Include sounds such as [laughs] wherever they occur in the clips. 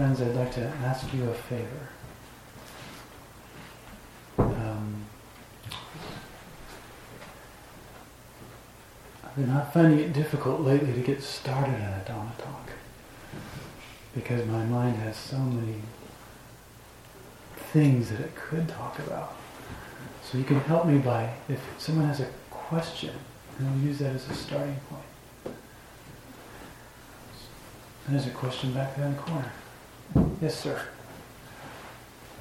friends, I'd like to ask you a favor. Um, I've been finding it difficult lately to get started on a Dhamma talk because my mind has so many things that it could talk about. So you can help me by, if someone has a question, and I'll use that as a starting point. And there's a question back there in the corner. Yes, sir.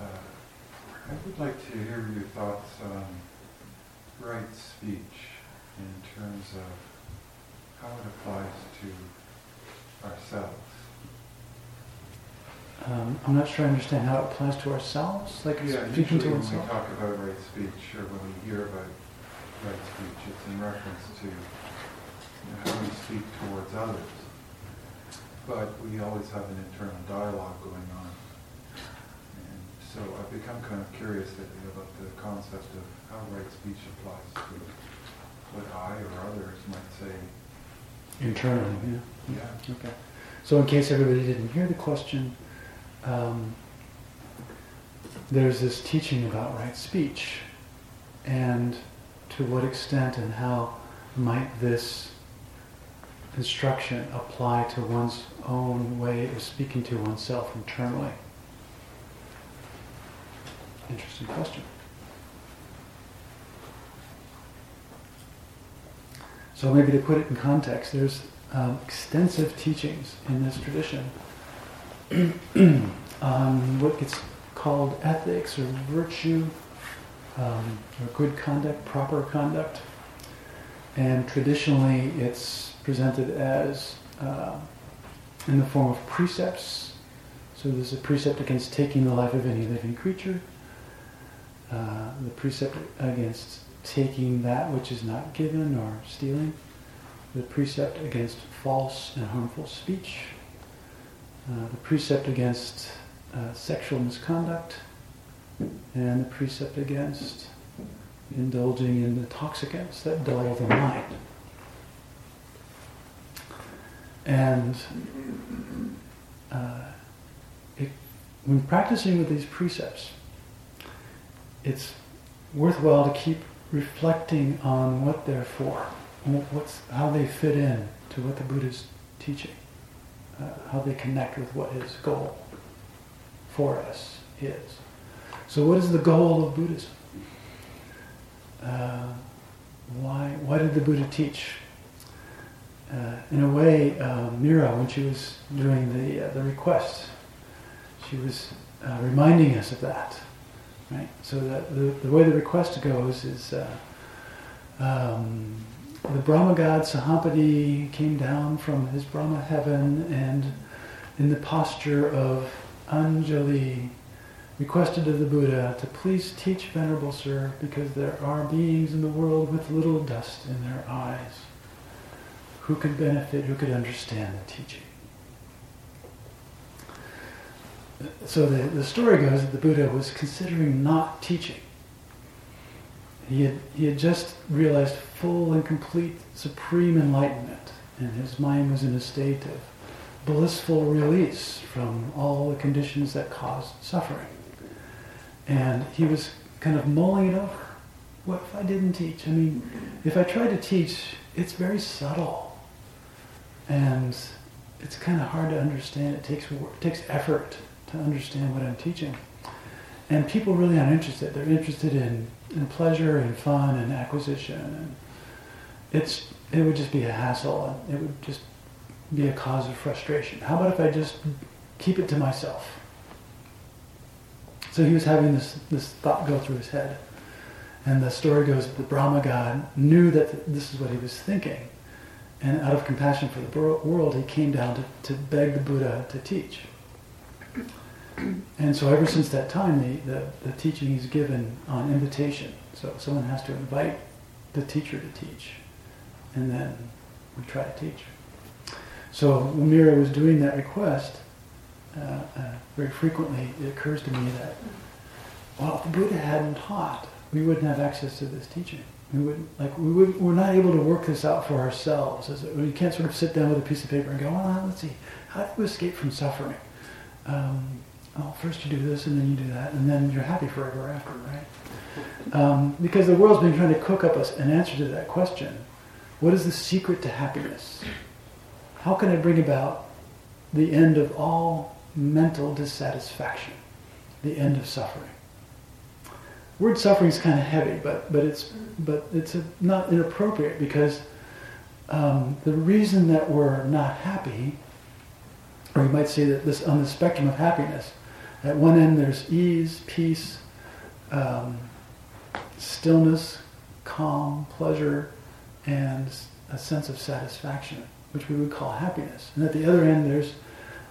Uh, I would like to hear your thoughts on right speech in terms of how it applies to ourselves. Um, I'm not sure I understand how it applies to ourselves, like yeah, speaking to when oneself. we talk about right speech, or when we hear about right speech, it's in reference to you know, how we speak towards others. But we always have an internal dialogue going on. And so I've become kind of curious lately about the concept of how right speech applies to what I or others might say. Internally, yeah. Yeah. Okay. So in case everybody didn't hear the question, um, there's this teaching about right speech, and to what extent and how might this instruction apply to one's own way of speaking to oneself internally? Interesting question. So maybe to put it in context, there's um, extensive teachings in this tradition [clears throat] on what gets called ethics or virtue um, or good conduct, proper conduct. And traditionally it's presented as uh, in the form of precepts. So there's a precept against taking the life of any living creature, uh, the precept against taking that which is not given or stealing, the precept against false and harmful speech, uh, the precept against uh, sexual misconduct, and the precept against indulging in the intoxicants that dull the mind. And uh, it, when practicing with these precepts, it's worthwhile to keep reflecting on what they're for, what's, how they fit in to what the Buddha's teaching, uh, how they connect with what his goal for us is. So, what is the goal of Buddhism? Uh, why, why did the Buddha teach? Uh, in a way, uh, Mira, when she was doing the, uh, the request, she was uh, reminding us of that. Right? So that the, the way the request goes is uh, um, the Brahma god Sahampati came down from his Brahma heaven and in the posture of Anjali requested of the Buddha to please teach Venerable Sir because there are beings in the world with little dust in their eyes who could benefit, who could understand the teaching. So the, the story goes that the Buddha was considering not teaching. He had, he had just realized full and complete supreme enlightenment, and his mind was in a state of blissful release from all the conditions that caused suffering. And he was kind of mulling it over. What if I didn't teach? I mean, if I tried to teach, it's very subtle. And it's kind of hard to understand. It takes, it takes effort to understand what I'm teaching. And people really aren't interested. They're interested in, in pleasure and fun and acquisition. And it's, it would just be a hassle. It would just be a cause of frustration. How about if I just keep it to myself? So he was having this, this thought go through his head. And the story goes that the Brahma god knew that this is what he was thinking. And out of compassion for the world, he came down to, to beg the Buddha to teach. And so ever since that time, the, the, the teaching is given on invitation. So someone has to invite the teacher to teach. And then we try to teach. So when Mira was doing that request, uh, uh, very frequently it occurs to me that, well, if the Buddha hadn't taught, we wouldn't have access to this teaching. We wouldn't, like, we would, we're not able to work this out for ourselves. We can't sort of sit down with a piece of paper and go, well, let's see, how do you escape from suffering? um, oh, first you do this and then you do that, and then you're happy forever after, right? Um, because the world's been trying to cook up an answer to that question. What is the secret to happiness? How can I bring about the end of all mental dissatisfaction, the end of suffering? Word suffering is kind of heavy, but but it's but it's a, not inappropriate because um, the reason that we're not happy, or you might say that this on the spectrum of happiness, at one end there's ease, peace, um, stillness, calm, pleasure, and a sense of satisfaction, which we would call happiness. And at the other end, there's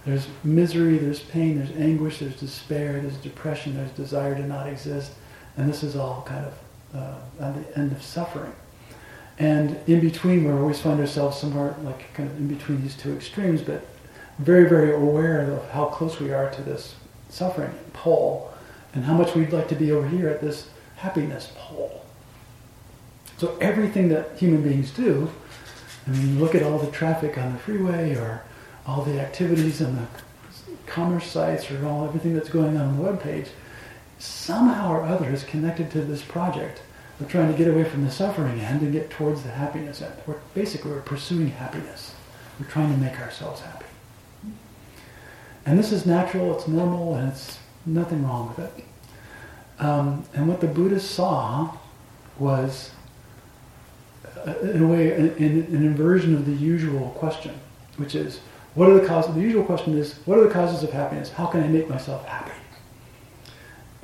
there's misery, there's pain, there's anguish, there's despair, there's depression, there's desire to not exist, and this is all kind of uh, at the end of suffering. And in between, we always find ourselves somewhere like kind of in between these two extremes, but very, very aware of how close we are to this suffering pole, and how much we'd like to be over here at this happiness pole. So everything that human beings do, I mean, look at all the traffic on the freeway or all the activities on the commerce sites or all everything that's going on on the web page, somehow or other is connected to this project of trying to get away from the suffering end and get towards the happiness end. We're basically we're pursuing happiness. We're trying to make ourselves happy. And this is natural, it's normal, and it's nothing wrong with it. Um, and what the Buddha saw was uh, in a way, an, an inversion of the usual question, which is, what are the causes? The usual question is, what are the causes of happiness? How can I make myself happy?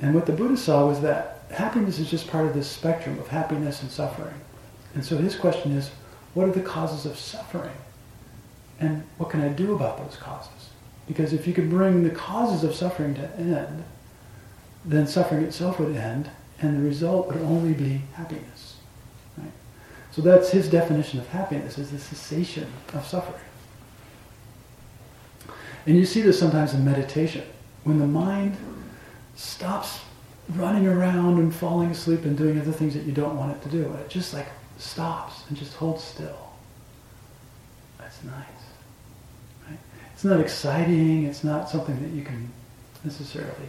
And what the Buddha saw was that happiness is just part of this spectrum of happiness and suffering. And so his question is, what are the causes of suffering? And what can I do about those causes? Because if you could bring the causes of suffering to end, then suffering itself would end, and the result would only be happiness. So that's his definition of happiness, is the cessation of suffering. And you see this sometimes in meditation. When the mind stops running around and falling asleep and doing other things that you don't want it to do, and it just like stops and just holds still. That's nice. Right? It's not exciting, it's not something that you can necessarily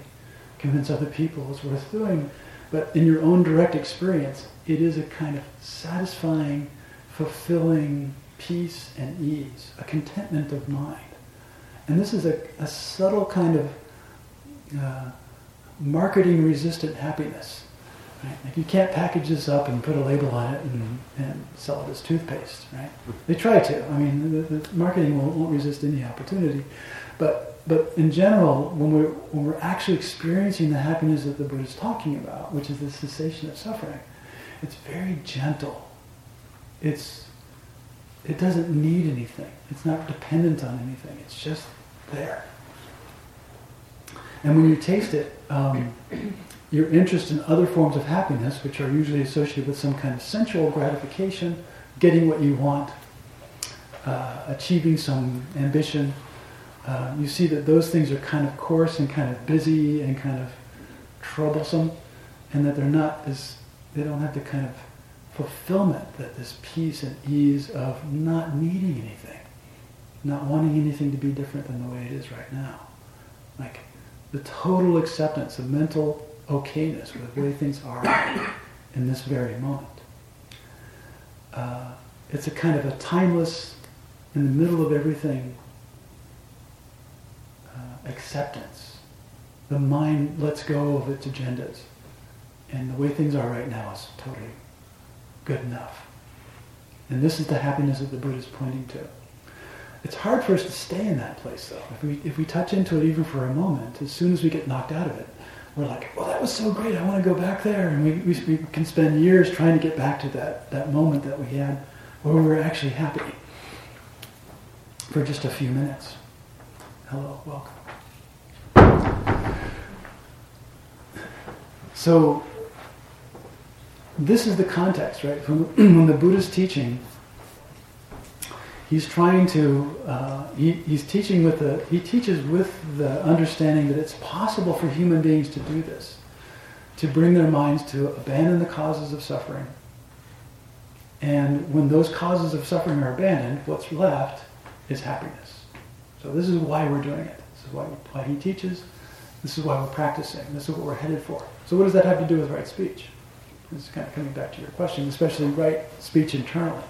convince other people is worth doing, but in your own direct experience, it is a kind of satisfying, fulfilling peace and ease, a contentment of mind. And this is a, a subtle kind of uh, marketing resistant happiness. Right? Like you can't package this up and put a label on it and, and sell it as toothpaste, right? They try to. I mean, the, the marketing won't, won't resist any opportunity. But but in general, when we're, when we're actually experiencing the happiness that the Buddha is talking about, which is the cessation of suffering, it's very gentle. It's, it doesn't need anything. It's not dependent on anything. It's just there. And when you taste it, um, your interest in other forms of happiness, which are usually associated with some kind of sensual gratification, getting what you want, uh, achieving some ambition, uh, you see that those things are kind of coarse and kind of busy and kind of troublesome, and that they're not as they don't have the kind of fulfillment that this peace and ease of not needing anything, not wanting anything to be different than the way it is right now. Like the total acceptance of mental okayness with the way things are in this very moment. Uh, it's a kind of a timeless, in the middle of everything, uh, acceptance. The mind lets go of its agendas. And the way things are right now is totally good enough. And this is the happiness that the Buddha is pointing to. It's hard for us to stay in that place, though. If we, if we touch into it even for a moment, as soon as we get knocked out of it, we're like, well, that was so great. I want to go back there. And we, we, we can spend years trying to get back to that, that moment that we had where we were actually happy for just a few minutes. Hello, welcome. So, this is the context, right? From [clears throat] the Buddha's teaching, he's trying to, uh, he, he's teaching with the, he teaches with the understanding that it's possible for human beings to do this, to bring their minds to abandon the causes of suffering. And when those causes of suffering are abandoned, what's left is happiness. So this is why we're doing it. is why, why he teaches. This is why we're practicing. This is what we're headed for. So what does that have to do with right speech? This is kind of coming back to your question, especially right speech internally.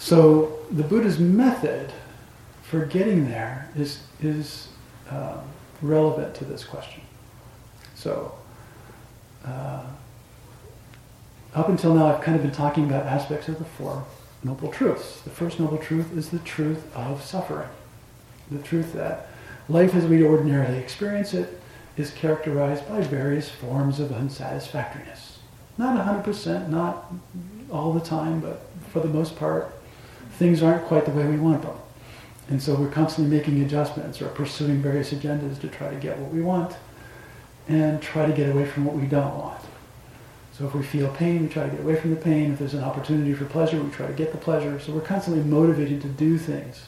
So the Buddha's method for getting there is, is uh, relevant to this question. So uh, up until now, I've kind of been talking about aspects of the Four Noble Truths. The first Noble Truth is the truth of suffering. The truth that life as we ordinarily experience it is characterized by various forms of unsatisfactoriness. Not 100%, not all the time, but for the most part, things aren't quite the way we want them. And so we're constantly making adjustments or pursuing various agendas to try to get what we want and try to get away from what we don't want. So if we feel pain, we try to get away from the pain. If there's an opportunity for pleasure, we try to get the pleasure. So we're constantly motivated to do things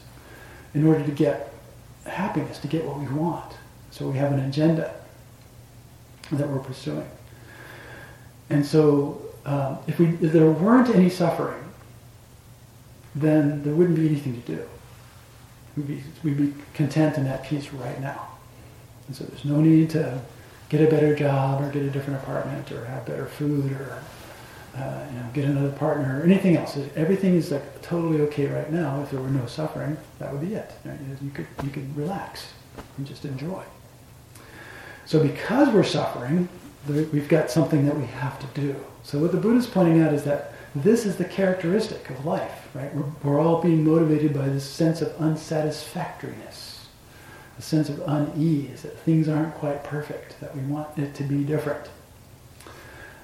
in order to get happiness, to get what we want. So we have an agenda that we're pursuing. And so um, if, we, if there weren't any suffering, then there wouldn't be anything to do. We'd be, we'd be content in that peace right now. And so there's no need to get a better job or get a different apartment or have better food or uh, you know, get another partner or anything else. Everything is like totally okay right now. If there were no suffering, that would be it. You could you could relax and just enjoy. So because we're suffering, we've got something that we have to do. So what the Buddha's pointing out is that this is the characteristic of life, right? We're, we're all being motivated by this sense of unsatisfactoriness a sense of unease, that things aren't quite perfect, that we want it to be different.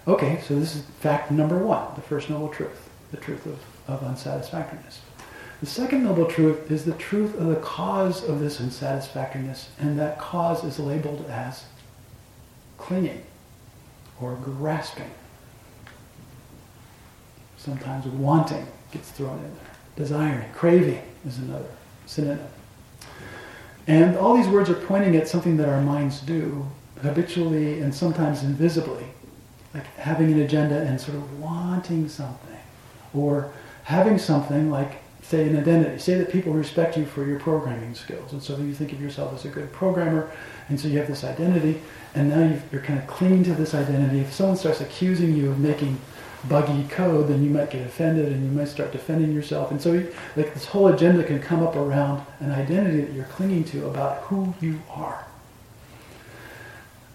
Okay, so this is fact number one, the first noble truth, the truth of, of unsatisfactoriness. The second noble truth is the truth of the cause of this unsatisfactoriness, and that cause is labeled as clinging or grasping. Sometimes wanting gets thrown in there. Desiring, craving is another synonym. And all these words are pointing at something that our minds do habitually and sometimes invisibly, like having an agenda and sort of wanting something, or having something like, say, an identity. Say that people respect you for your programming skills, and so you think of yourself as a good programmer, and so you have this identity, and now you are kind of clinging to this identity. If someone starts accusing you of making buggy code, then you might get offended and you might start defending yourself. And so, like, this whole agenda can come up around an identity that you're clinging to about who you are.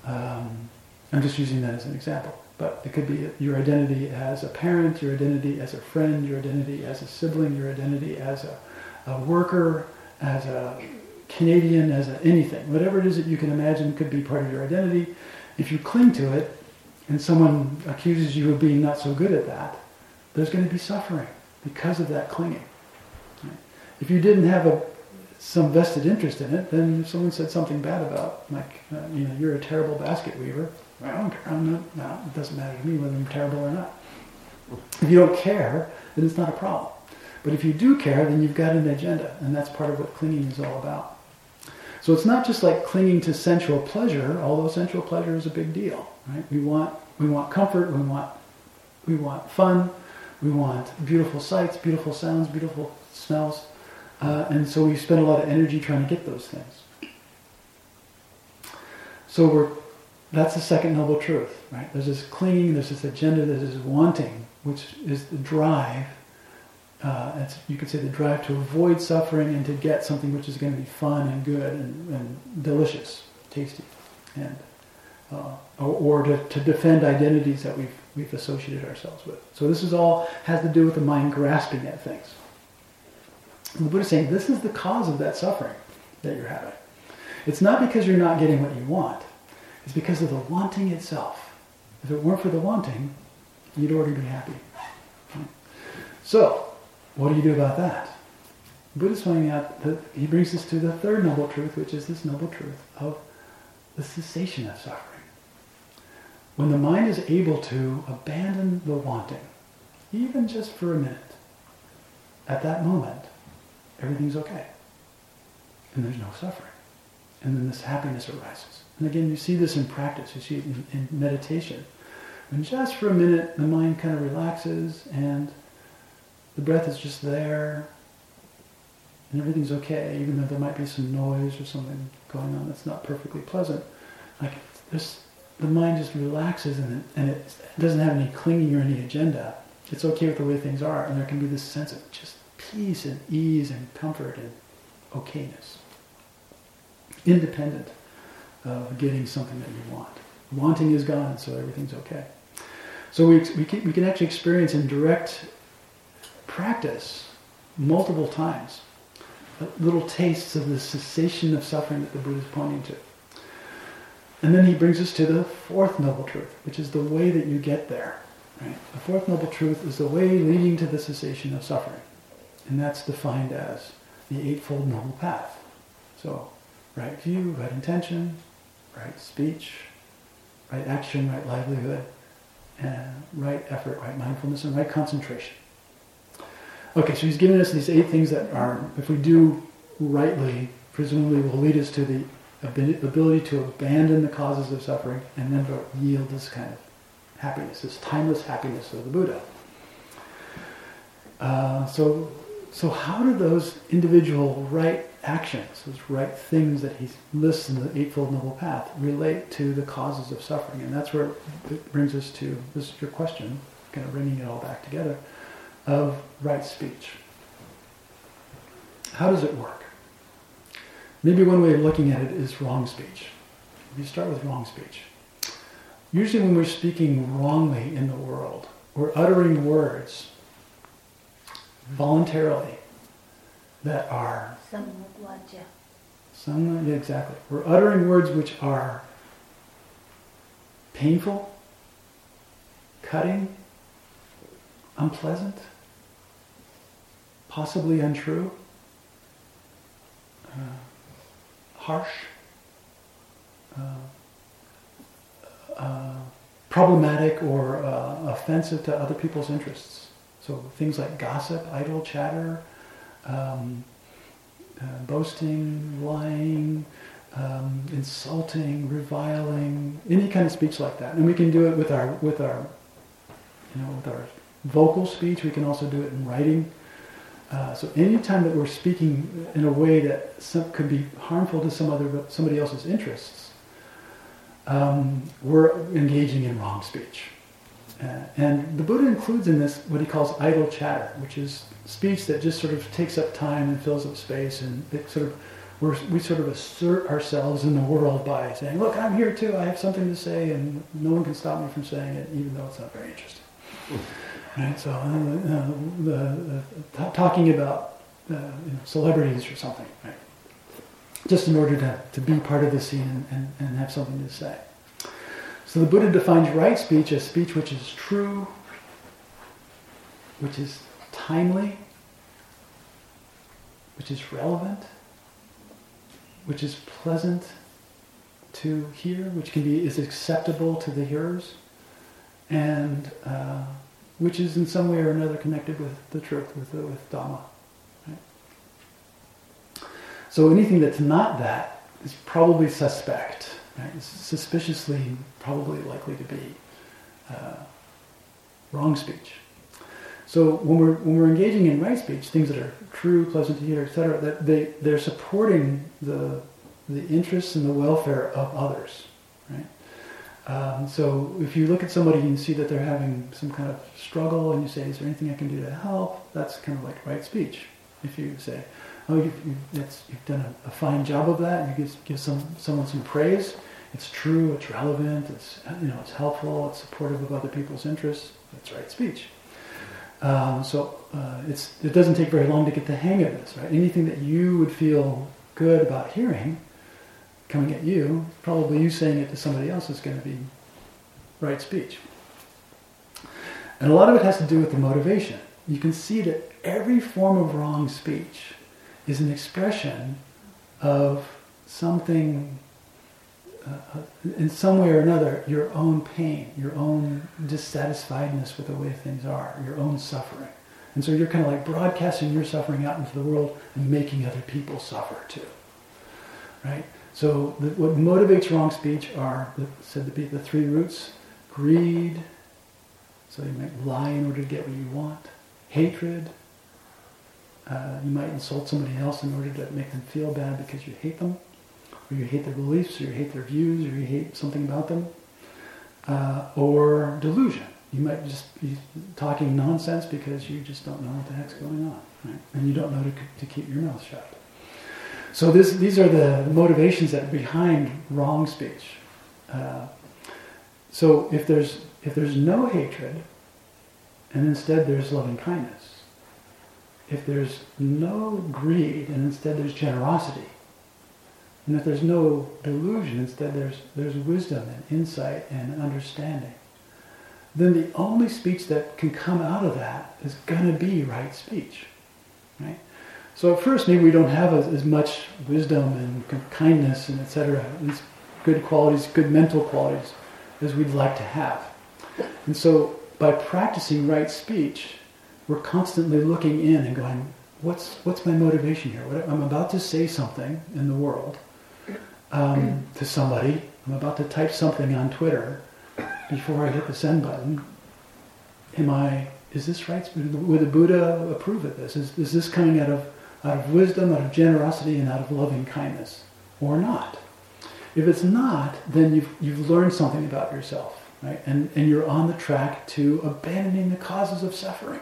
Um, I'm just using that as an example. But it could be your identity as a parent, your identity as a friend, your identity as a sibling, your identity as a, a worker, as a Canadian, as a anything. Whatever it is that you can imagine could be part of your identity. If you cling to it, and someone accuses you of being not so good at that, there's going to be suffering because of that clinging. If you didn't have a, some vested interest in it, then if someone said something bad about, like, uh, you know, you're a terrible basket weaver, I don't care. I'm not, no, it doesn't matter to me whether I'm terrible or not. If you don't care, then it's not a problem. But if you do care, then you've got an agenda, and that's part of what clinging is all about. So it's not just like clinging to sensual pleasure, although sensual pleasure is a big deal. Right? We want we want comfort, we want we want fun, we want beautiful sights, beautiful sounds, beautiful smells, uh, and so we spend a lot of energy trying to get those things. So we're that's the second noble truth, right? There's this clinging, there's this agenda, there's this wanting, which is the drive uh, you could say the drive to avoid suffering and to get something which is going to be fun and good and, and delicious, tasty, and uh, or, or to, to, defend identities that we've we've associated ourselves with. So this is all has to do with the mind grasping at things. And the Buddha is saying this is the cause of that suffering that you're having. It's not because you're not getting what you want. It's because of the wanting itself. If it weren't for the wanting, you'd already be happy. So, what do you do about that? Buddha's pointing out that he brings us to the third noble truth, which is this noble truth of the cessation of suffering. When the mind is able to abandon the wanting, even just for a minute, at that moment, everything's okay. And there's no suffering. And then this happiness arises. And again, you see this in practice, you see it in, in meditation. And just for a minute, the mind kind of relaxes and the breath is just there, and everything's okay, even though there might be some noise or something going on that's not perfectly pleasant. Like this, the mind just relaxes and it, and it doesn't have any clinging or any agenda. It's okay with the way things are, and there can be this sense of just peace and ease and comfort and okayness, independent of getting something that you want. Wanting is gone, so everything's okay. So we, we, can, we can actually experience in direct practice multiple times little tastes of the cessation of suffering that the Buddha is pointing to. And then he brings us to the fourth noble truth, which is the way that you get there. Right? The fourth noble truth is the way leading to the cessation of suffering. And that's defined as the Eightfold Noble Path. So, right view, right intention, right speech, right action, right livelihood, and right effort, right mindfulness, and right concentration. Okay, so he's giving us these eight things that are, if we do rightly, presumably will lead us to the ability to abandon the causes of suffering and then to yield this kind of happiness, this timeless happiness of the Buddha. Uh, so, so how do those individual right actions, those right things that he lists in the Eightfold Noble Path, relate to the causes of suffering? And that's where it brings us to this is your question, kind of bringing it all back together, of right speech. How does it work? Maybe one way of looking at it is wrong speech. We start with wrong speech. Usually when we're speaking wrongly in the world, we're uttering words voluntarily that are some, yeah, exactly. We're uttering words which are painful, cutting, unpleasant, possibly untrue. Uh, harsh, uh, uh, problematic, or uh, offensive to other people's interests. So things like gossip, idle chatter, um, uh, boasting, lying, um, insulting, reviling, any kind of speech like that. And we can do it with our with our you know with our vocal speech. We can also do it in writing. Uh, so anytime that we're speaking in a way that some, could be harmful to some other somebody else's interests, um, we're engaging in wrong speech. Uh, and the Buddha includes in this what he calls idle chatter, which is speech that just sort of takes up time and fills up space, and it sort of we sort of assert ourselves in the world by saying, "Look, I'm here too. I have something to say, and no one can stop me from saying it, even though it's not very interesting." Right? So, uh, uh, uh, talking about uh, you know, celebrities or something, right? Just in order to, to be part of the scene and, and, and have something to say. So the Buddha defines right speech as speech which is true, which is timely, which is relevant, which is pleasant to hear, which can be is acceptable to the hearers, and uh, which is in some way or another connected with the truth, with, with Dhamma. Right? So anything that's not that is probably suspect. Right? It's suspiciously probably likely to be uh, wrong speech. So when we're when we're engaging in right speech, things that are true, pleasant to hear, etc., that they they're supporting the the interests and the welfare of others? Um, so if you look at somebody and you see that they're having some kind of struggle and you say, is there anything I can do to help? That's kind of like right speech. If you say, oh, you've, you've, you've done a, a, fine job of that, you give, give some, someone some praise, it's true, it's relevant, it's, you know, it's helpful, it's supportive of other people's interests, that's right speech. Um, so uh, it doesn't take very long to get the hang of this, right? Anything that you would feel good about hearing, coming at you, probably you saying it to somebody else is going to be right speech. And a lot of it has to do with the motivation. You can see that every form of wrong speech is an expression of something, uh, uh in some way or another, your own pain, your own dissatisfiedness with the way things are, your own suffering. And so you're kind of like broadcasting your suffering out into the world and making other people suffer too. Right? So the, what motivates wrong speech are the, said to be the three roots: greed. So you might lie in order to get what you want. Hatred. Uh, you might insult somebody else in order to make them feel bad because you hate them, or you hate their beliefs, or you hate their views, or you hate something about them. Uh, or delusion. You might just be talking nonsense because you just don't know what the heck's going on, right? And you don't know to, to keep your mouth shut. So this, these are the motivations that are behind wrong speech. Uh, so if there's if there's no hatred, and instead there's loving kindness, if there's no greed and instead there's generosity, and if there's no delusion, instead there's there's wisdom and insight and understanding, then the only speech that can come out of that is going to be right speech, right? So at first, maybe we don't have as, as much wisdom and kindness and etc. These good qualities, good mental qualities, as we'd like to have. And so, by practicing right speech, we're constantly looking in and going, "What's what's my motivation here? What, I'm about to say something in the world um, to somebody. I'm about to type something on Twitter before I hit the send button. Am I? Is this right? Would the Buddha approve of this? Is, is this coming out of out of wisdom, out of generosity, and out of loving kindness, or not? If it's not, then you've, you've learned something about yourself, right? And, and you're on the track to abandoning the causes of suffering.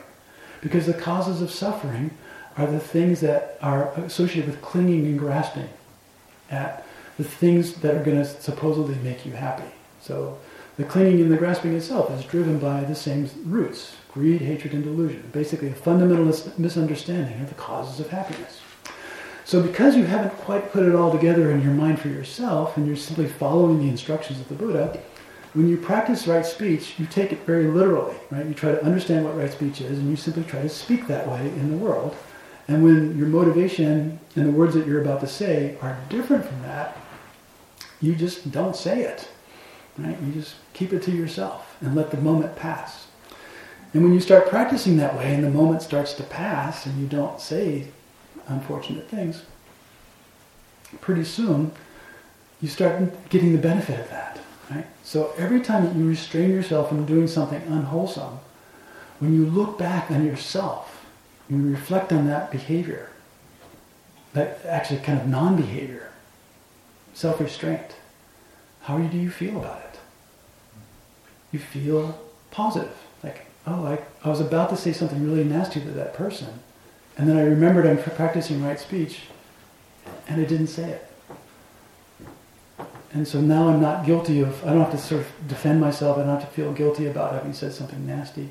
Because the causes of suffering are the things that are associated with clinging and grasping at the things that are going to supposedly make you happy. So the clinging and the grasping itself is driven by the same roots greed, hatred, and delusion. Basically, a fundamental misunderstanding of the causes of happiness. So, because you haven't quite put it all together in your mind for yourself, and you're simply following the instructions of the Buddha, when you practice right speech, you take it very literally, right? You try to understand what right speech is, and you simply try to speak that way in the world. And when your motivation and the words that you're about to say are different from that, you just don't say it, right? You just keep it to yourself and let the moment pass. And when you start practicing that way and the moment starts to pass and you don't say unfortunate things, pretty soon you start getting the benefit of that. Right? So every time that you restrain yourself from doing something unwholesome, when you look back on yourself, you reflect on that behavior, that actually kind of non-behavior, self-restraint, how do you feel about it? You feel positive. Like, oh, I, I was about to say something really nasty to that person, and then I remembered I'm practicing right speech, and I didn't say it. And so now I'm not guilty of, I don't have to sort of defend myself, I don't have to feel guilty about having said something nasty.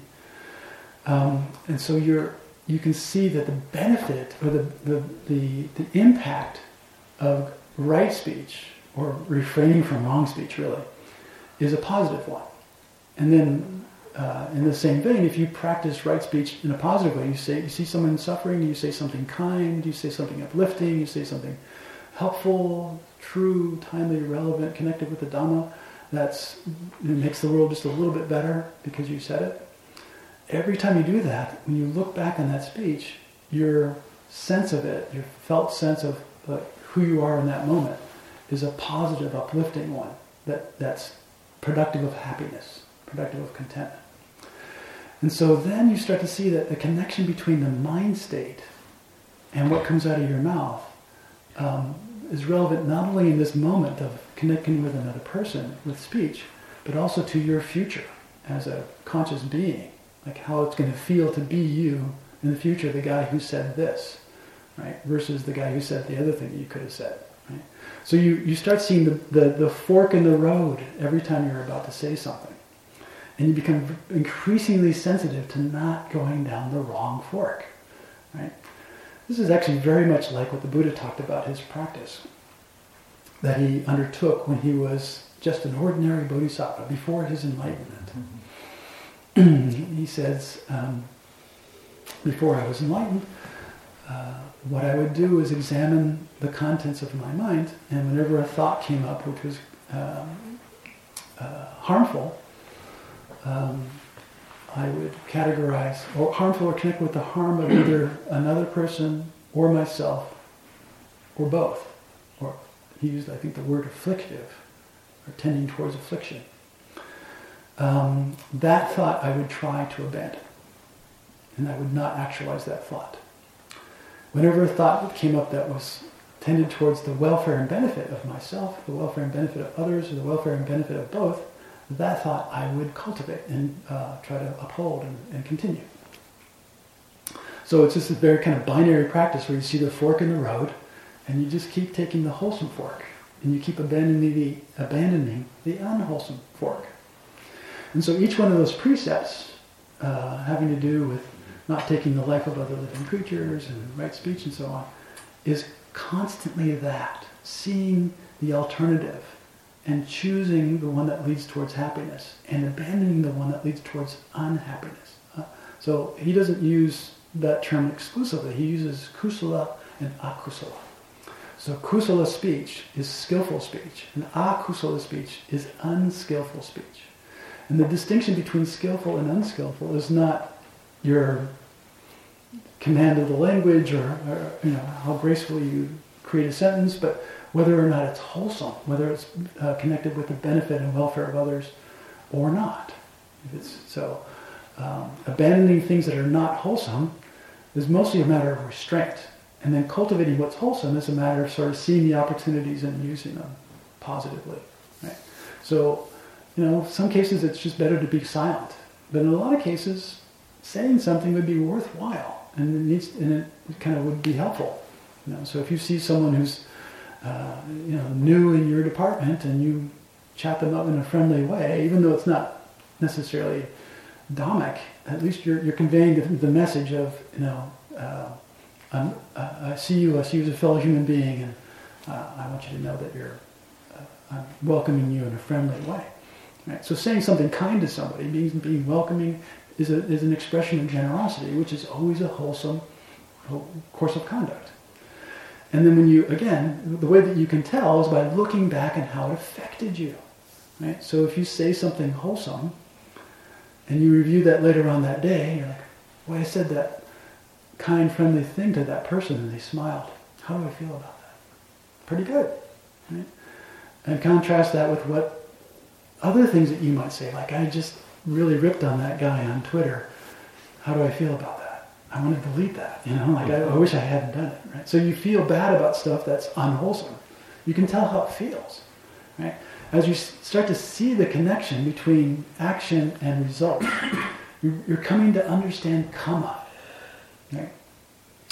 Um, and so you're, you can see that the benefit or the, the, the, the impact of right speech, or refraining from wrong speech really, is a positive one. And then uh, in the same vein, if you practice right speech in a positive way, you say you see someone suffering, you say something kind, you say something uplifting, you say something helpful, true, timely, relevant, connected with the Dhamma. That's it makes the world just a little bit better because you said it. Every time you do that, when you look back on that speech, your sense of it, your felt sense of uh, who you are in that moment, is a positive, uplifting one. That that's productive of happiness, productive of contentment. And so then you start to see that the connection between the mind state and what comes out of your mouth um, is relevant not only in this moment of connecting with another person with speech, but also to your future as a conscious being, like how it's going to feel to be you in the future, the guy who said this, right, versus the guy who said the other thing that you could have said. Right? So you, you start seeing the, the, the fork in the road every time you're about to say something. And you become increasingly sensitive to not going down the wrong fork. Right? This is actually very much like what the Buddha talked about his practice that he undertook when he was just an ordinary bodhisattva before his enlightenment. Mm-hmm. [clears throat] he says, um, before I was enlightened, uh, what I would do is examine the contents of my mind, and whenever a thought came up which was um, uh, harmful, um, I would categorize, or harmful or connect with the harm of either [clears throat] another person or myself, or both. Or he used, I think, the word afflictive, or tending towards affliction. Um, that thought I would try to abandon, and I would not actualize that thought. whenever a thought came up that was tended towards the welfare and benefit of myself, the welfare and benefit of others, or the welfare and benefit of both, that thought I would cultivate and uh, try to uphold and, and, continue. So it's just a very kind of binary practice where you see the fork in the road, and you just keep taking the wholesome fork, and you keep abandoning the abandoning the unwholesome fork. And so each one of those precepts, uh, having to do with not taking the life of other living creatures and right speech and so on, is constantly that, seeing the alternative and choosing the one that leads towards happiness and abandoning the one that leads towards unhappiness. Uh, so he doesn't use that term exclusively. He uses kusala and akusala. So kusala speech is skillful speech, and akusala speech is unskillful speech. And the distinction between skillful and unskillful is not your command of the language or, or you know how gracefully you create a sentence, but whether or not it's wholesome, whether it's uh, connected with the benefit and welfare of others or not. If it's, so, um, abandoning things that are not wholesome is mostly a matter of restraint. And then cultivating what's wholesome is a matter of sort of seeing the opportunities and using them positively. Right? So, you know, some cases it's just better to be silent. But in a lot of cases, saying something would be worthwhile and it, needs, and it kind of would be helpful. You know, so if you see someone who's uh, you know, new in your department and you chat them up in a friendly way, even though it's not necessarily Dhammic, at least you're, you're conveying the, the message of, you know, uh, uh, i see you, I see you as a fellow human being, and uh, I want you to know that you're, uh, I'm welcoming you in a friendly way. Right? So saying something kind to somebody, being, being welcoming, is, a, is an expression of generosity, which is always a wholesome course of conduct. And then when you, again, the way that you can tell is by looking back and how it affected you. Right? So if you say something wholesome, and you review that later on that day, you're like, well, I said that kind, friendly thing to that person, and they smiled. How do I feel about that? Pretty good. Right? And contrast that with what other things that you might say, like I just really ripped on that guy on Twitter. How do I feel about that? I want to delete that. You know, like I, I, wish I hadn't done it. Right? So you feel bad about stuff that's unwholesome. You can tell how it feels. Right? As you start to see the connection between action and result, [coughs] you're coming to understand karma. Right?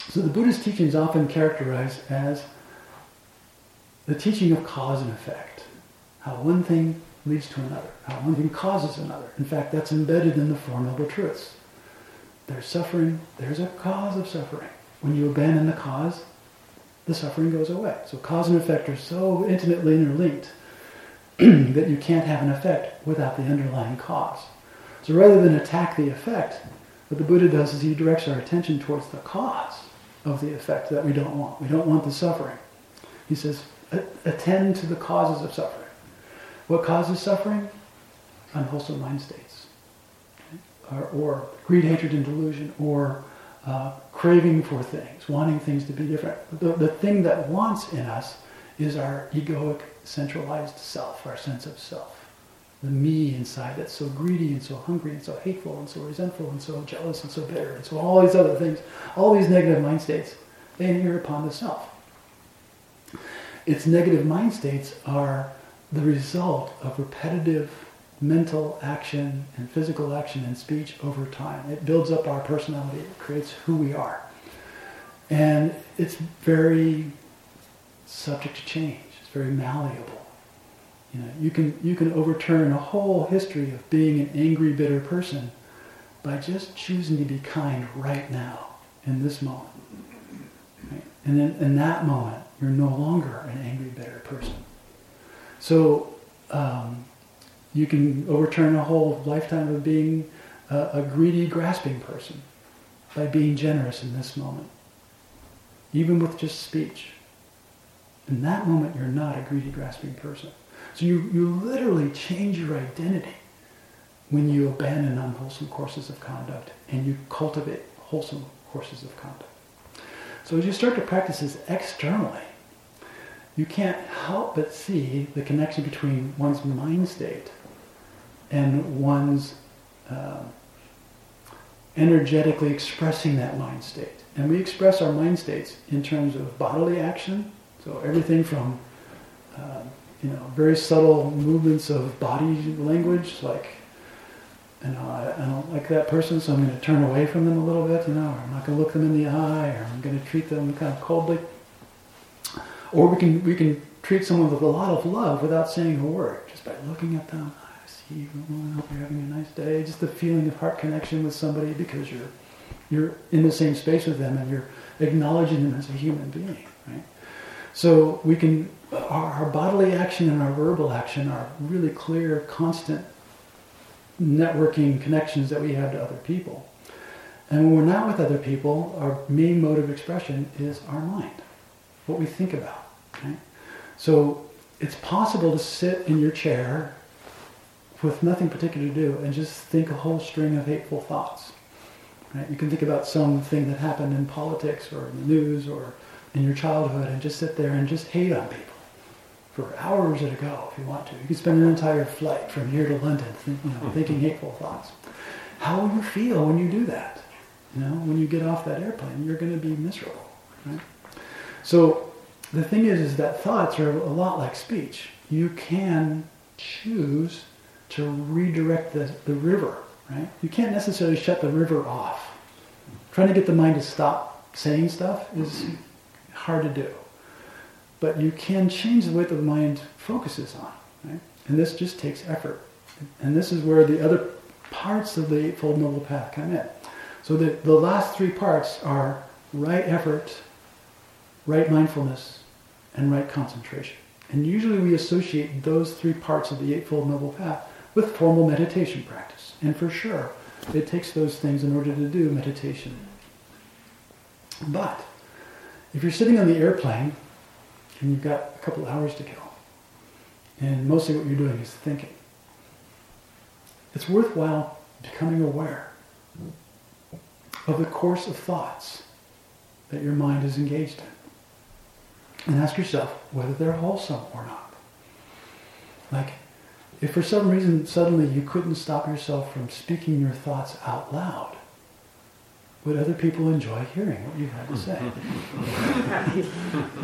So the Buddhist teaching is often characterized as the teaching of cause and effect. How one thing leads to another. How one thing causes another. In fact, that's embedded in the Four Noble Truths. There's suffering, there's a cause of suffering. When you abandon the cause, the suffering goes away. So cause and effect are so intimately interlinked [clears throat] that you can't have an effect without the underlying cause. So rather than attack the effect, what the Buddha does is he directs our attention towards the cause of the effect that we don't want. We don't want the suffering. He says, attend to the causes of suffering. What causes suffering? Unwholesome mind states or, or greed, hatred, and delusion, or uh, craving for things, wanting things to be different. The, the thing that wants in us is our egoic, centralized self, our sense of self. The me inside that's so greedy and so hungry and so hateful and so resentful and so jealous and so bitter and so all these other things, all these negative mind states, they inhere upon the self. Its negative mind states are the result of repetitive mental action and physical action and speech over time. It builds up our personality. It creates who we are. And it's very subject to change. It's very malleable. You know, you can you can overturn a whole history of being an angry, bitter person by just choosing to be kind right now, in this moment. Right? And then in that moment, you're no longer an angry, bitter person. So um, you can overturn a whole lifetime of being a, a greedy, grasping person by being generous in this moment, even with just speech. In that moment, you're not a greedy, grasping person. So you, you literally change your identity when you abandon unwholesome courses of conduct and you cultivate wholesome courses of conduct. So as you start to practice this externally, you can't help but see the connection between one's mind state and one's uh, energetically expressing that mind state. And we express our mind states in terms of bodily action, so everything from uh, you know very subtle movements of body language, like you know I, I, don't like that person, so I'm going to turn away from them a little bit, you know, or I'm not going to look them in the eye, or I'm going to treat them kind of coldly. Or we can we can treat someone with a lot of love without saying a word, just by looking at them. You. Hope you're having a nice day. Just the feeling of heart connection with somebody because you're you're in the same space with them and you're acknowledging them as a human being, right? So we can our, our bodily action and our verbal action are really clear, constant networking connections that we have to other people. And when we're not with other people, our main mode of expression is our mind, what we think about. Right? So it's possible to sit in your chair with nothing particular to do and just think a whole string of hateful thoughts. Right? You can think about something that happened in politics or in the news or in your childhood and just sit there and just hate on people for hours at a go if you want to. You can spend an entire flight from here to London think, you know, mm-hmm. thinking hateful thoughts. How will you feel when you do that? You know, when you get off that airplane, you're going to be miserable. Right? So the thing is, is that thoughts are a lot like speech. You can choose to redirect the, the river, right? You can't necessarily shut the river off. Trying to get the mind to stop saying stuff is hard to do. But you can change the way the mind focuses on, right? And this just takes effort. And this is where the other parts of the Eightfold Noble Path come in. So the, the last three parts are right effort, right mindfulness, and right concentration. And usually we associate those three parts of the Eightfold Noble Path with formal meditation practice. And for sure, it takes those things in order to do meditation. But if you're sitting on the airplane and you've got a couple hours to kill, and mostly what you're doing is thinking, it's worthwhile becoming aware of the course of thoughts that your mind is engaged in and ask yourself whether they're wholesome or not. Like, if for some reason suddenly you couldn't stop yourself from speaking your thoughts out loud, would other people enjoy hearing what you had to say?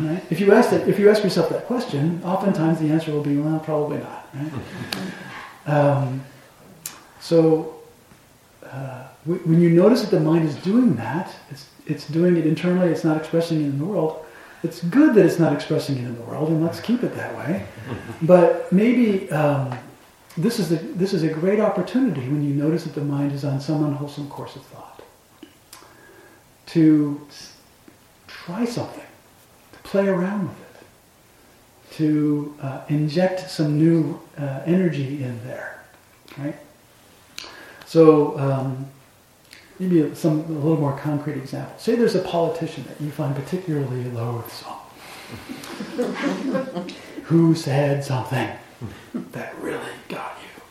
[laughs] right? If you ask that, if you ask yourself that question, oftentimes the answer will be, well, probably not. Right? Um, so uh, when you notice that the mind is doing that, it's, it's doing it internally, it's not expressing it in the world, it's good that it's not expressing it in the world, and let's keep it that way. But maybe um, this is this is a great opportunity when you notice that the mind is on some unwholesome course of thought to try something, to play around with it, to uh, inject some new uh, energy in there, right? So. Um, maybe some a little more concrete example. Say there's a politician that you find particularly loathsome, [laughs] who said something that really got you.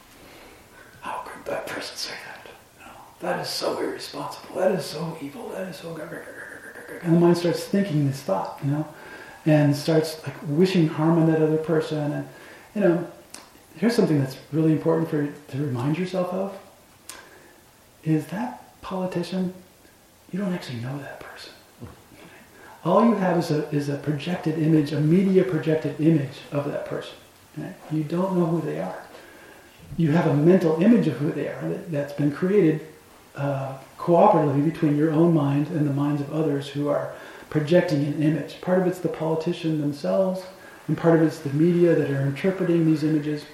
How could that person say that? No, that is so irresponsible. That is so evil. That is so. And the mind starts thinking this thought, you know, and starts like wishing harm on that other person. And you know, here's something that's really important for to remind yourself of: is that politician, you don't actually know that person. All you have is a, is a projected image, a media projected image of that person. You don't know who they are. You have a mental image of who they are that, has been created uh, cooperatively between your own mind and the minds of others who are projecting an image. Part of it's the politician themselves, and part of it's the media that are interpreting these images.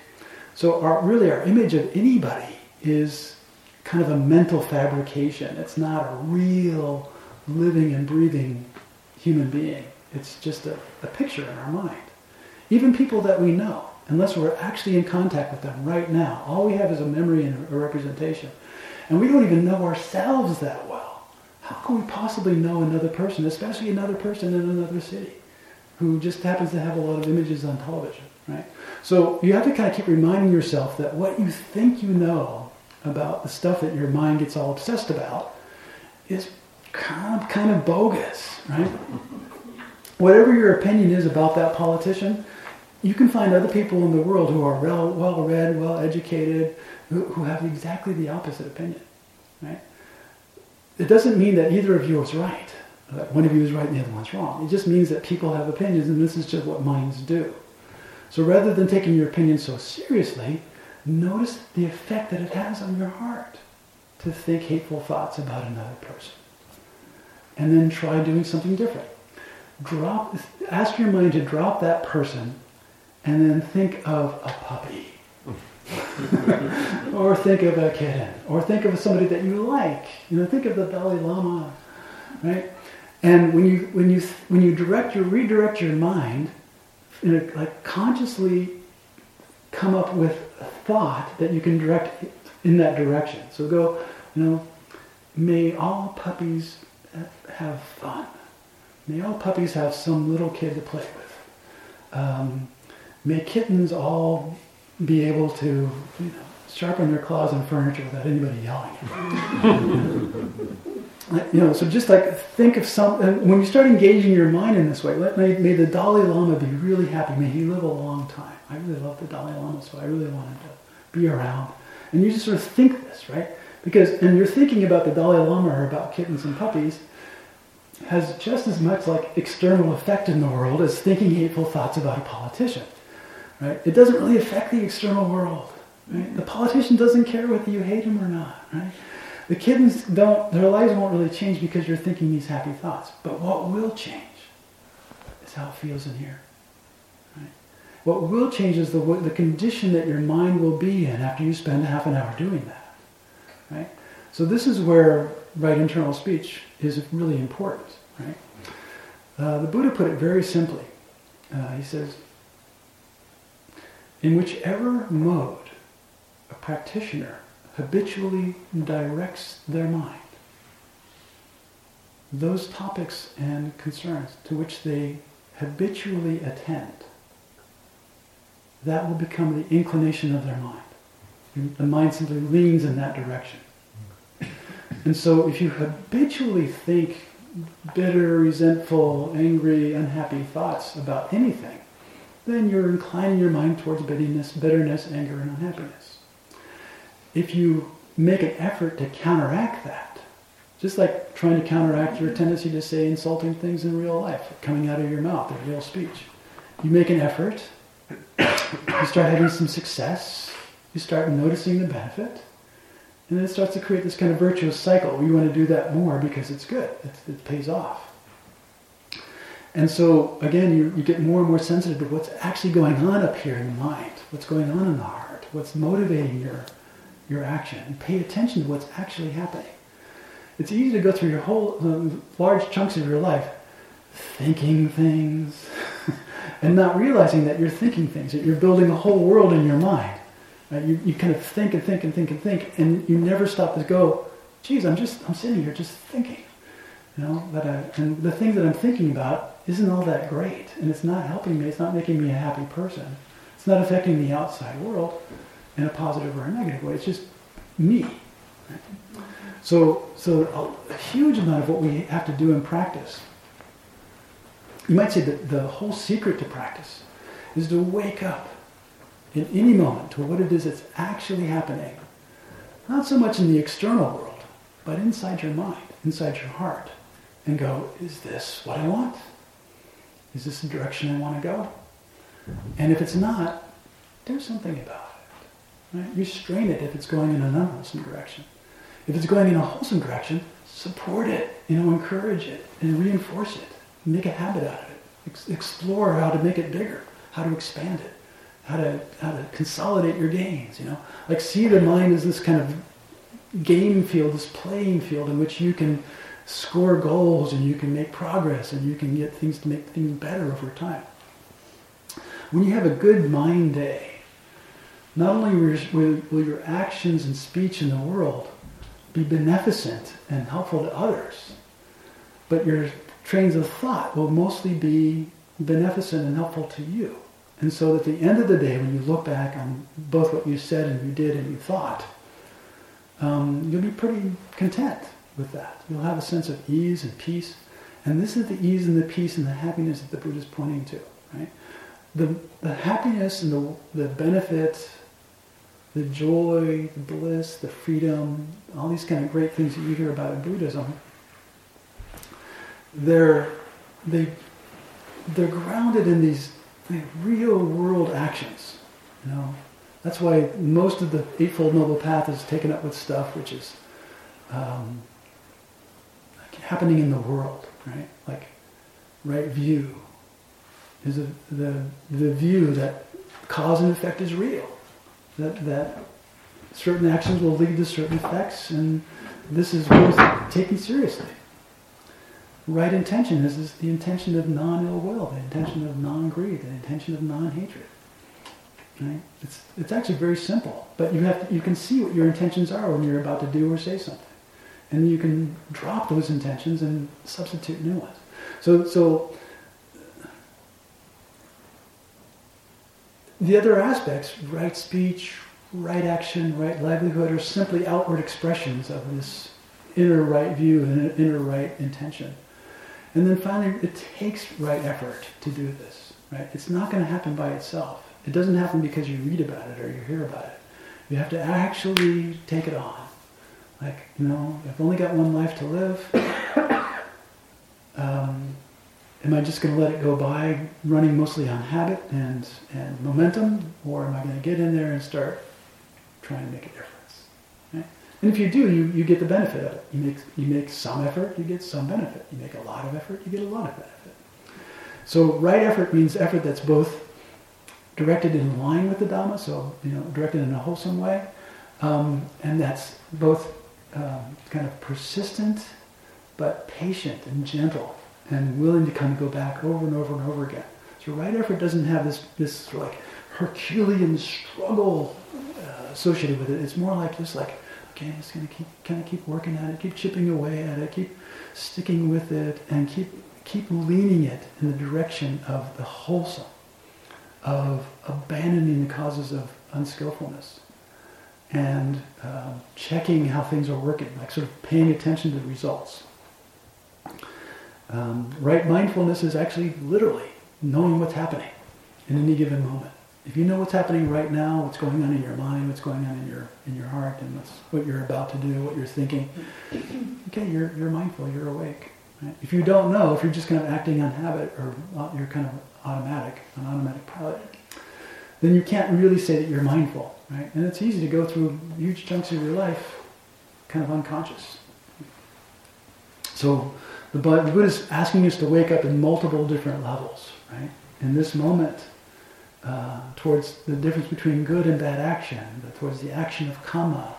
So our, really our image of anybody is kind of a mental fabrication. It's not a real living and breathing human being. It's just a, a picture in our mind. Even people that we know, unless we're actually in contact with them right now, all we have is a memory and a representation. And we don't even know ourselves that well. How can we possibly know another person, especially another person in another city, who just happens to have a lot of images on television, right? So you have to kind of keep reminding yourself that what you think you know about the stuff that your mind gets all obsessed about is kind of, kind of bogus, right? Whatever your opinion is about that politician, you can find other people in the world who are well, read, well educated, who, who have exactly the opposite opinion, right? it doesn't mean that either of you is right. That one of you is right and the other one's wrong. It just means that people have opinions, and this is just what minds do. So rather than taking your opinion so seriously, notice the effect that it has on your heart to think hateful thoughts about another person. And then try doing something different. Drop, ask your mind to drop that person and then think of a puppy. [laughs] or think of a kitten. Or think of somebody that you like. You know, think of the Dalai Lama. Right? And when you when you when you direct your redirect your mind, you know, like consciously come up with thought that you can direct in that direction. So go, you know, may all puppies have fun. May all puppies have some little kid to play with. Um, may kittens all be able to, you know, sharpen their claws on furniture without anybody yelling. you know, so just like think of something when you start engaging your mind in this way, let may, may the Dalai Lama be really happy. May he live a long time. I really love the Dalai Lama, so I really wanted to be around. And you just sort of think this, right? Because and you're thinking about the Dalai Lama or about kittens and puppies has just as much like external effect in the world as thinking hateful thoughts about a politician. Right? It doesn't really affect the external world. Right? The politician doesn't care whether you hate him or not. Right? The kittens don't, their lives won't really change because you're thinking these happy thoughts. But what will change is how it feels in here. What will change is the, the condition that your mind will be in after you spend half an hour doing that. Right? So this is where right internal speech is really important. Right? Uh, the Buddha put it very simply. Uh, he says, in whichever mode a practitioner habitually directs their mind, those topics and concerns to which they habitually attend, that will become the inclination of their mind. The mind simply leans in that direction. And so if you habitually think bitter, resentful, angry, unhappy thoughts about anything, then you're inclining your mind towards bitterness, bitterness, anger, and unhappiness. If you make an effort to counteract that, just like trying to counteract your tendency to say insulting things in real life, coming out of your mouth, in real speech, you make an effort, you start having some success, you start noticing the benefit, and then it starts to create this kind of virtuous cycle. You want to do that more because it's good, it, it pays off. And so, again, you, you get more and more sensitive to what's actually going on up here in the mind, what's going on in the heart, what's motivating your, your action, and pay attention to what's actually happening. It's easy to go through your whole, um, large chunks of your life thinking things and not realizing that you're thinking things, that you're building a whole world in your mind. Right? You, you kind of think and think and think and think, and you never stop to go, geez, I'm just, I'm sitting here just thinking. You know, that I, uh, and the things that I'm thinking about isn't all that great, and it's not helping me. It's not making me a happy person. It's not affecting the outside world in a positive or a negative way. It's just me. Right? So, so a, huge amount of what we have to do in practice. You might say that the whole secret to practice is to wake up in any moment to what it is that's actually happening. Not so much in the external world, but inside your mind, inside your heart and go, is this what I want? Is this the direction I want to go? And if it's not, do something about it. Right? Restrain it if it's going in an unwholesome direction. If it's going in a wholesome direction, support it, you know, encourage it and reinforce it. Make a habit out of it. Ex- explore how to make it bigger, how to expand it, how to how to consolidate your gains, you know. Like see the mind as this kind of game field, this playing field in which you can score goals and you can make progress and you can get things to make things better over time. When you have a good mind day, not only will your actions and speech in the world be beneficent and helpful to others, but your trains of thought will mostly be beneficent and helpful to you. And so at the end of the day, when you look back on both what you said and you did and you thought, um, you'll be pretty content with that. You'll have a sense of ease and peace. And this is the ease and the peace and the happiness that the Buddha is pointing to. Right? The, the happiness and the, the benefit the joy, the bliss, the freedom, all these kind of great things that you hear about in Buddhism, they're, they, they're grounded in these real world actions. You know, that's why most of the Eightfold Noble Path is taken up with stuff which is um, like happening in the world, right? Like right view is a, the the view that cause and effect is real. That that certain actions will lead to certain effects, and this is worth taking seriously. Right intention is, is the intention of non-ill will, the intention of non-greed, the intention of non-hatred. Right? It's, it's actually very simple, but you have to, you can see what your intentions are when you're about to do or say something, and you can drop those intentions and substitute new ones. So, so the other aspects, right speech, right action, right livelihood, are simply outward expressions of this inner right view and inner right intention. And then finally, it takes right effort to do this. Right? It's not going to happen by itself. It doesn't happen because you read about it or you hear about it. You have to actually take it on. Like, you know, I've only got one life to live. Um, am I just going to let it go by running mostly on habit and, and momentum? Or am I going to get in there and start trying to make a difference? And if you do, you, you get the benefit of it. You make, you make some effort, you get some benefit. You make a lot of effort, you get a lot of benefit. So right effort means effort that's both directed in line with the Dhamma, so you know, directed in a wholesome way, um, and that's both um, kind of persistent, but patient and gentle, and willing to kind of go back over and over and over again. So right effort doesn't have this this like Herculean struggle uh, associated with it. It's more like just like okay, I'm just going to keep kind of keep working at it, keep chipping away at it, keep sticking with it, and keep keep leaning it in the direction of the wholesome of abandoning the causes of unskillfulness and uh, checking how things are working, like sort of paying attention to the results. Um, right mindfulness is actually literally knowing what's happening in any given moment. If you know what's happening right now, what's going on in your mind, what's going on in your in your heart, and what's, what you're about to do, what you're thinking, [clears throat] okay, you're, you're mindful, you're awake. Right? If you don't know, if you're just kind of acting on habit or uh, you're kind of automatic, an automatic pilot, then you can't really say that you're mindful, right? And it's easy to go through huge chunks of your life kind of unconscious. So the, the Buddha is asking us to wake up in multiple different levels, right? In this moment, uh, towards the difference between good and bad action, towards the action of karma,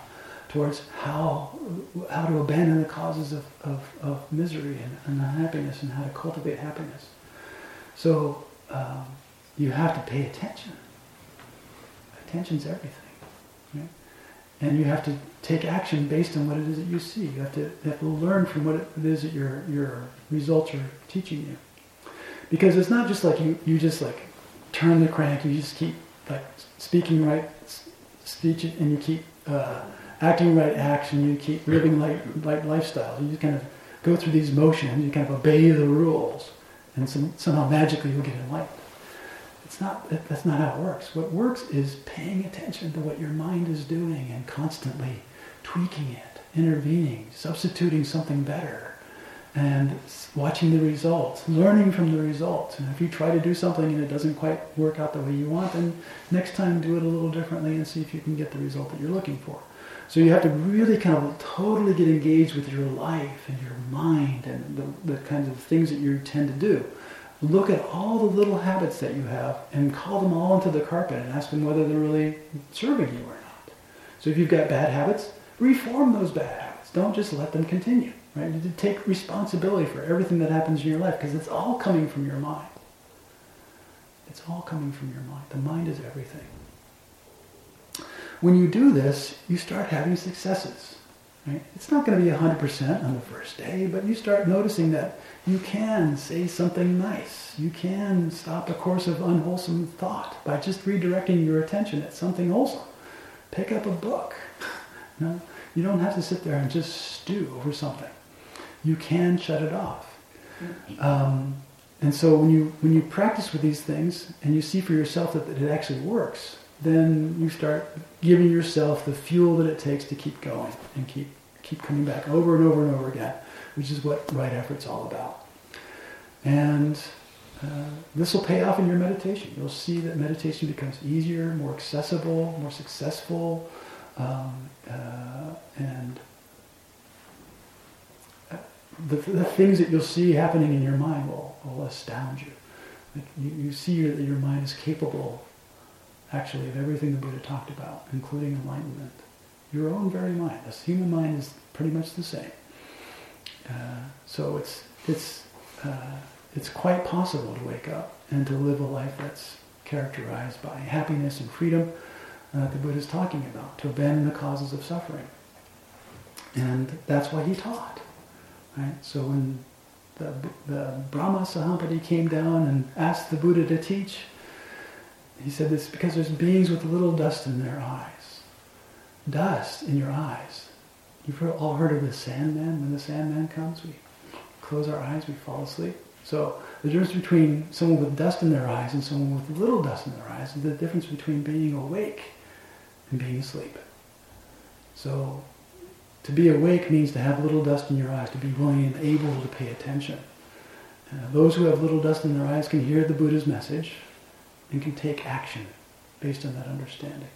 towards how, how to abandon the causes of, of, of misery and, and unhappiness and how to cultivate happiness. So um, you have to pay attention. Attention's everything. Right? And you have to take action based on what it is that you see. You have to, you have to learn from what it is that your, your results are teaching you. Because it's not just like you, you just like turn the crank, you just keep like speaking right speech and you keep uh, acting right action, you keep living like, like lifestyle. You just kind of go through these motions, you kind of obey the rules and some, somehow magically you'll get enlightened. It's not, that's not how it works. What works is paying attention to what your mind is doing and constantly tweaking it, intervening, substituting something better, and watching the results, learning from the results. And if you try to do something and it doesn't quite work out the way you want, then next time do it a little differently and see if you can get the result that you're looking for. So you have to really kind of totally get engaged with your life and your mind and the, the kinds of things that you tend to do. Look at all the little habits that you have and call them all into the carpet and ask them whether they're really serving you or not. So if you've got bad habits, reform those bad habits. Don't just let them continue. Right? You take responsibility for everything that happens in your life because it's all coming from your mind. It's all coming from your mind. The mind is everything. When you do this, you start having successes. Right? It's not going to be 100% on the first day, but you start noticing that you can say something nice. You can stop a course of unwholesome thought by just redirecting your attention at something wholesome. Pick up a book. [laughs] You, know? you don't have to sit there and just stew over something. You can shut it off. Um, and so when you when you practice with these things and you see for yourself that, that it actually works, then you start giving yourself the fuel that it takes to keep going and keep keep coming back over and over and over again, which is what right effort's all about. And uh, this will pay off in your meditation. You'll see that meditation becomes easier, more accessible, more successful, um, uh, and the, the things that you'll see happening in your mind will, will astound you. Like you, you see that your mind is capable, actually, of everything the Buddha talked about, including enlightenment. Your own very mind. This human mind is pretty much the same. Uh, so it's it's uh, it's quite possible to wake up and to live a life that's characterized by happiness and freedom uh, the Buddha is talking about, to abandon the causes of suffering. And that's what he taught. Right? So when the, the Brahma Sahampati came down and asked the Buddha to teach, he said it's because there's beings with little dust in their eyes. Dust in your eyes. You've all heard of the Sandman. When the Sandman comes, we close our eyes, we fall asleep. So the difference between someone with dust in their eyes and someone with little dust in their eyes is the difference between being awake and being asleep. So to be awake means to have little dust in your eyes, to be willing and able to pay attention. Uh, those who have little dust in their eyes can hear the Buddha's message and can take action based on that understanding.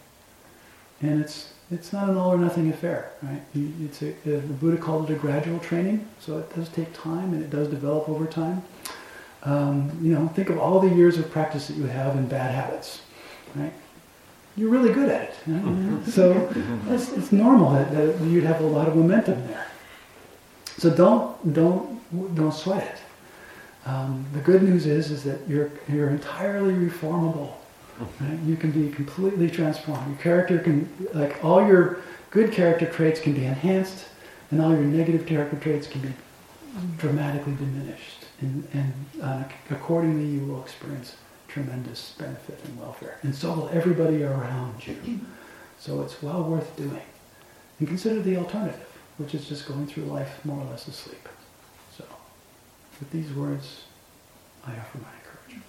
And it's it's not an all or nothing affair, right? It's a, the Buddha called it a gradual training, so it does take time and it does develop over time. Um, you know, think of all the years of practice that you have in bad habits, right? You're really good at it. Mm-hmm. So it's, it's normal that, that, you'd have a lot of momentum there. So don't don't don't sweat it. Um, the good news is is that you're you're entirely reformable Right? You can be completely transformed. Your character can, like all your good character traits can be enhanced, and all your negative character traits can be dramatically diminished. And, and uh, accordingly, you will experience tremendous benefit and welfare. And so will everybody around you. So it's well worth doing. And consider the alternative, which is just going through life more or less asleep. So, with these words, I offer my encouragement.